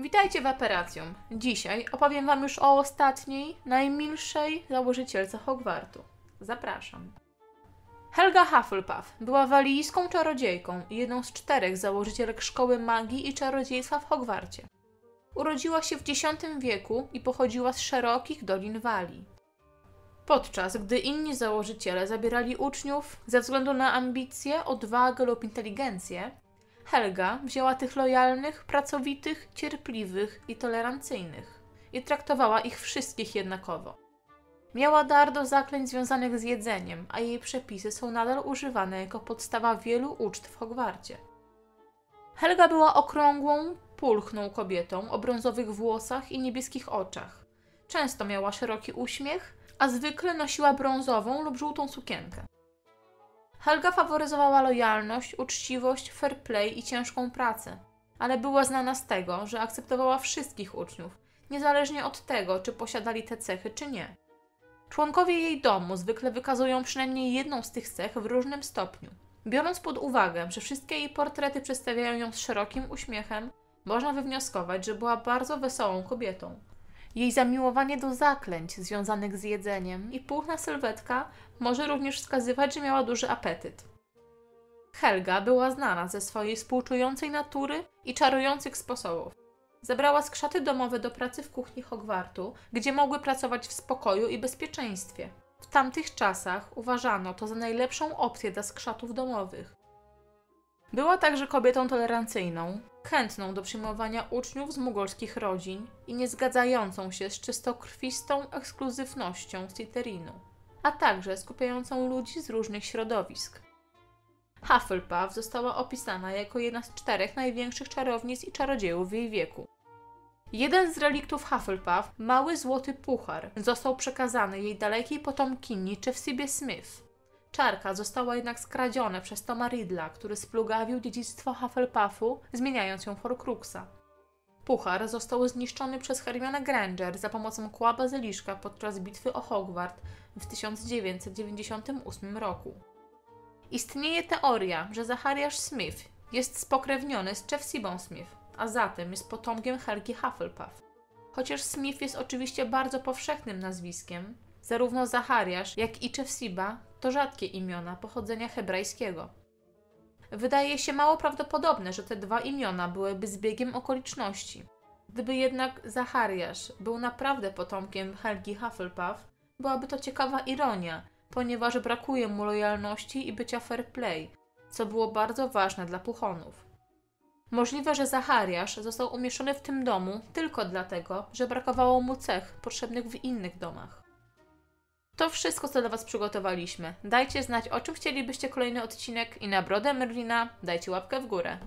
Witajcie w Aperacjum. Dzisiaj opowiem Wam już o ostatniej, najmilszej założycielce Hogwartu. Zapraszam. Helga Hufflepuff była walijską czarodziejką i jedną z czterech założycielek Szkoły Magii i Czarodziejstwa w Hogwarcie. Urodziła się w X wieku i pochodziła z szerokich dolin Walii. Podczas gdy inni założyciele zabierali uczniów ze względu na ambicje, odwagę lub inteligencję, Helga wzięła tych lojalnych, pracowitych, cierpliwych i tolerancyjnych i traktowała ich wszystkich jednakowo. Miała dar do zaklęć związanych z jedzeniem, a jej przepisy są nadal używane jako podstawa wielu uczt w Hogwarcie. Helga była okrągłą, pulchną kobietą o brązowych włosach i niebieskich oczach. Często miała szeroki uśmiech, a zwykle nosiła brązową lub żółtą sukienkę. Helga faworyzowała lojalność, uczciwość, fair play i ciężką pracę, ale była znana z tego, że akceptowała wszystkich uczniów, niezależnie od tego, czy posiadali te cechy, czy nie. Członkowie jej domu zwykle wykazują przynajmniej jedną z tych cech w różnym stopniu. Biorąc pod uwagę, że wszystkie jej portrety przedstawiają ją z szerokim uśmiechem, można wywnioskować, że była bardzo wesołą kobietą. Jej zamiłowanie do zaklęć związanych z jedzeniem i puchna sylwetka może również wskazywać, że miała duży apetyt. Helga była znana ze swojej współczującej natury i czarujących sposobów. Zabrała skrzaty domowe do pracy w kuchni Hogwartu, gdzie mogły pracować w spokoju i bezpieczeństwie. W tamtych czasach uważano to za najlepszą opcję dla skrzatów domowych. Była także kobietą tolerancyjną, chętną do przyjmowania uczniów z mugolskich rodzin i niezgadzającą się z czystokrwistą ekskluzywnością Slytherinu, a także skupiającą ludzi z różnych środowisk. Hufflepuff została opisana jako jedna z czterech największych czarownic i czarodziejów w jej wieku. Jeden z reliktów Hufflepuff, mały złoty puchar, został przekazany jej dalekiej potomkini Chefsibie Smith, Czarka została jednak skradziona przez Toma Riddla, który splugawił dziedzictwo Hufflepuffu, zmieniając ją w Horcruxa. Puchar został zniszczony przez Hermione Granger za pomocą kła bazyliszka podczas bitwy o Hogwart w 1998 roku. Istnieje teoria, że Zachariasz Smith jest spokrewniony z Chefsibą Smith, a zatem jest potomkiem Helgi Hufflepuff. Chociaż Smith jest oczywiście bardzo powszechnym nazwiskiem, zarówno Zachariasz, jak i Chefsiba to rzadkie imiona pochodzenia hebrajskiego. Wydaje się mało prawdopodobne, że te dwa imiona byłyby zbiegiem okoliczności. Gdyby jednak Zachariasz był naprawdę potomkiem Helgi Hufflepuff, byłaby to ciekawa ironia, ponieważ brakuje mu lojalności i bycia fair play, co było bardzo ważne dla Puchonów. Możliwe, że Zachariasz został umieszczony w tym domu tylko dlatego, że brakowało mu cech potrzebnych w innych domach. To wszystko, co dla Was przygotowaliśmy. Dajcie znać, o czym chcielibyście kolejny odcinek i na brodę Merlina dajcie łapkę w górę.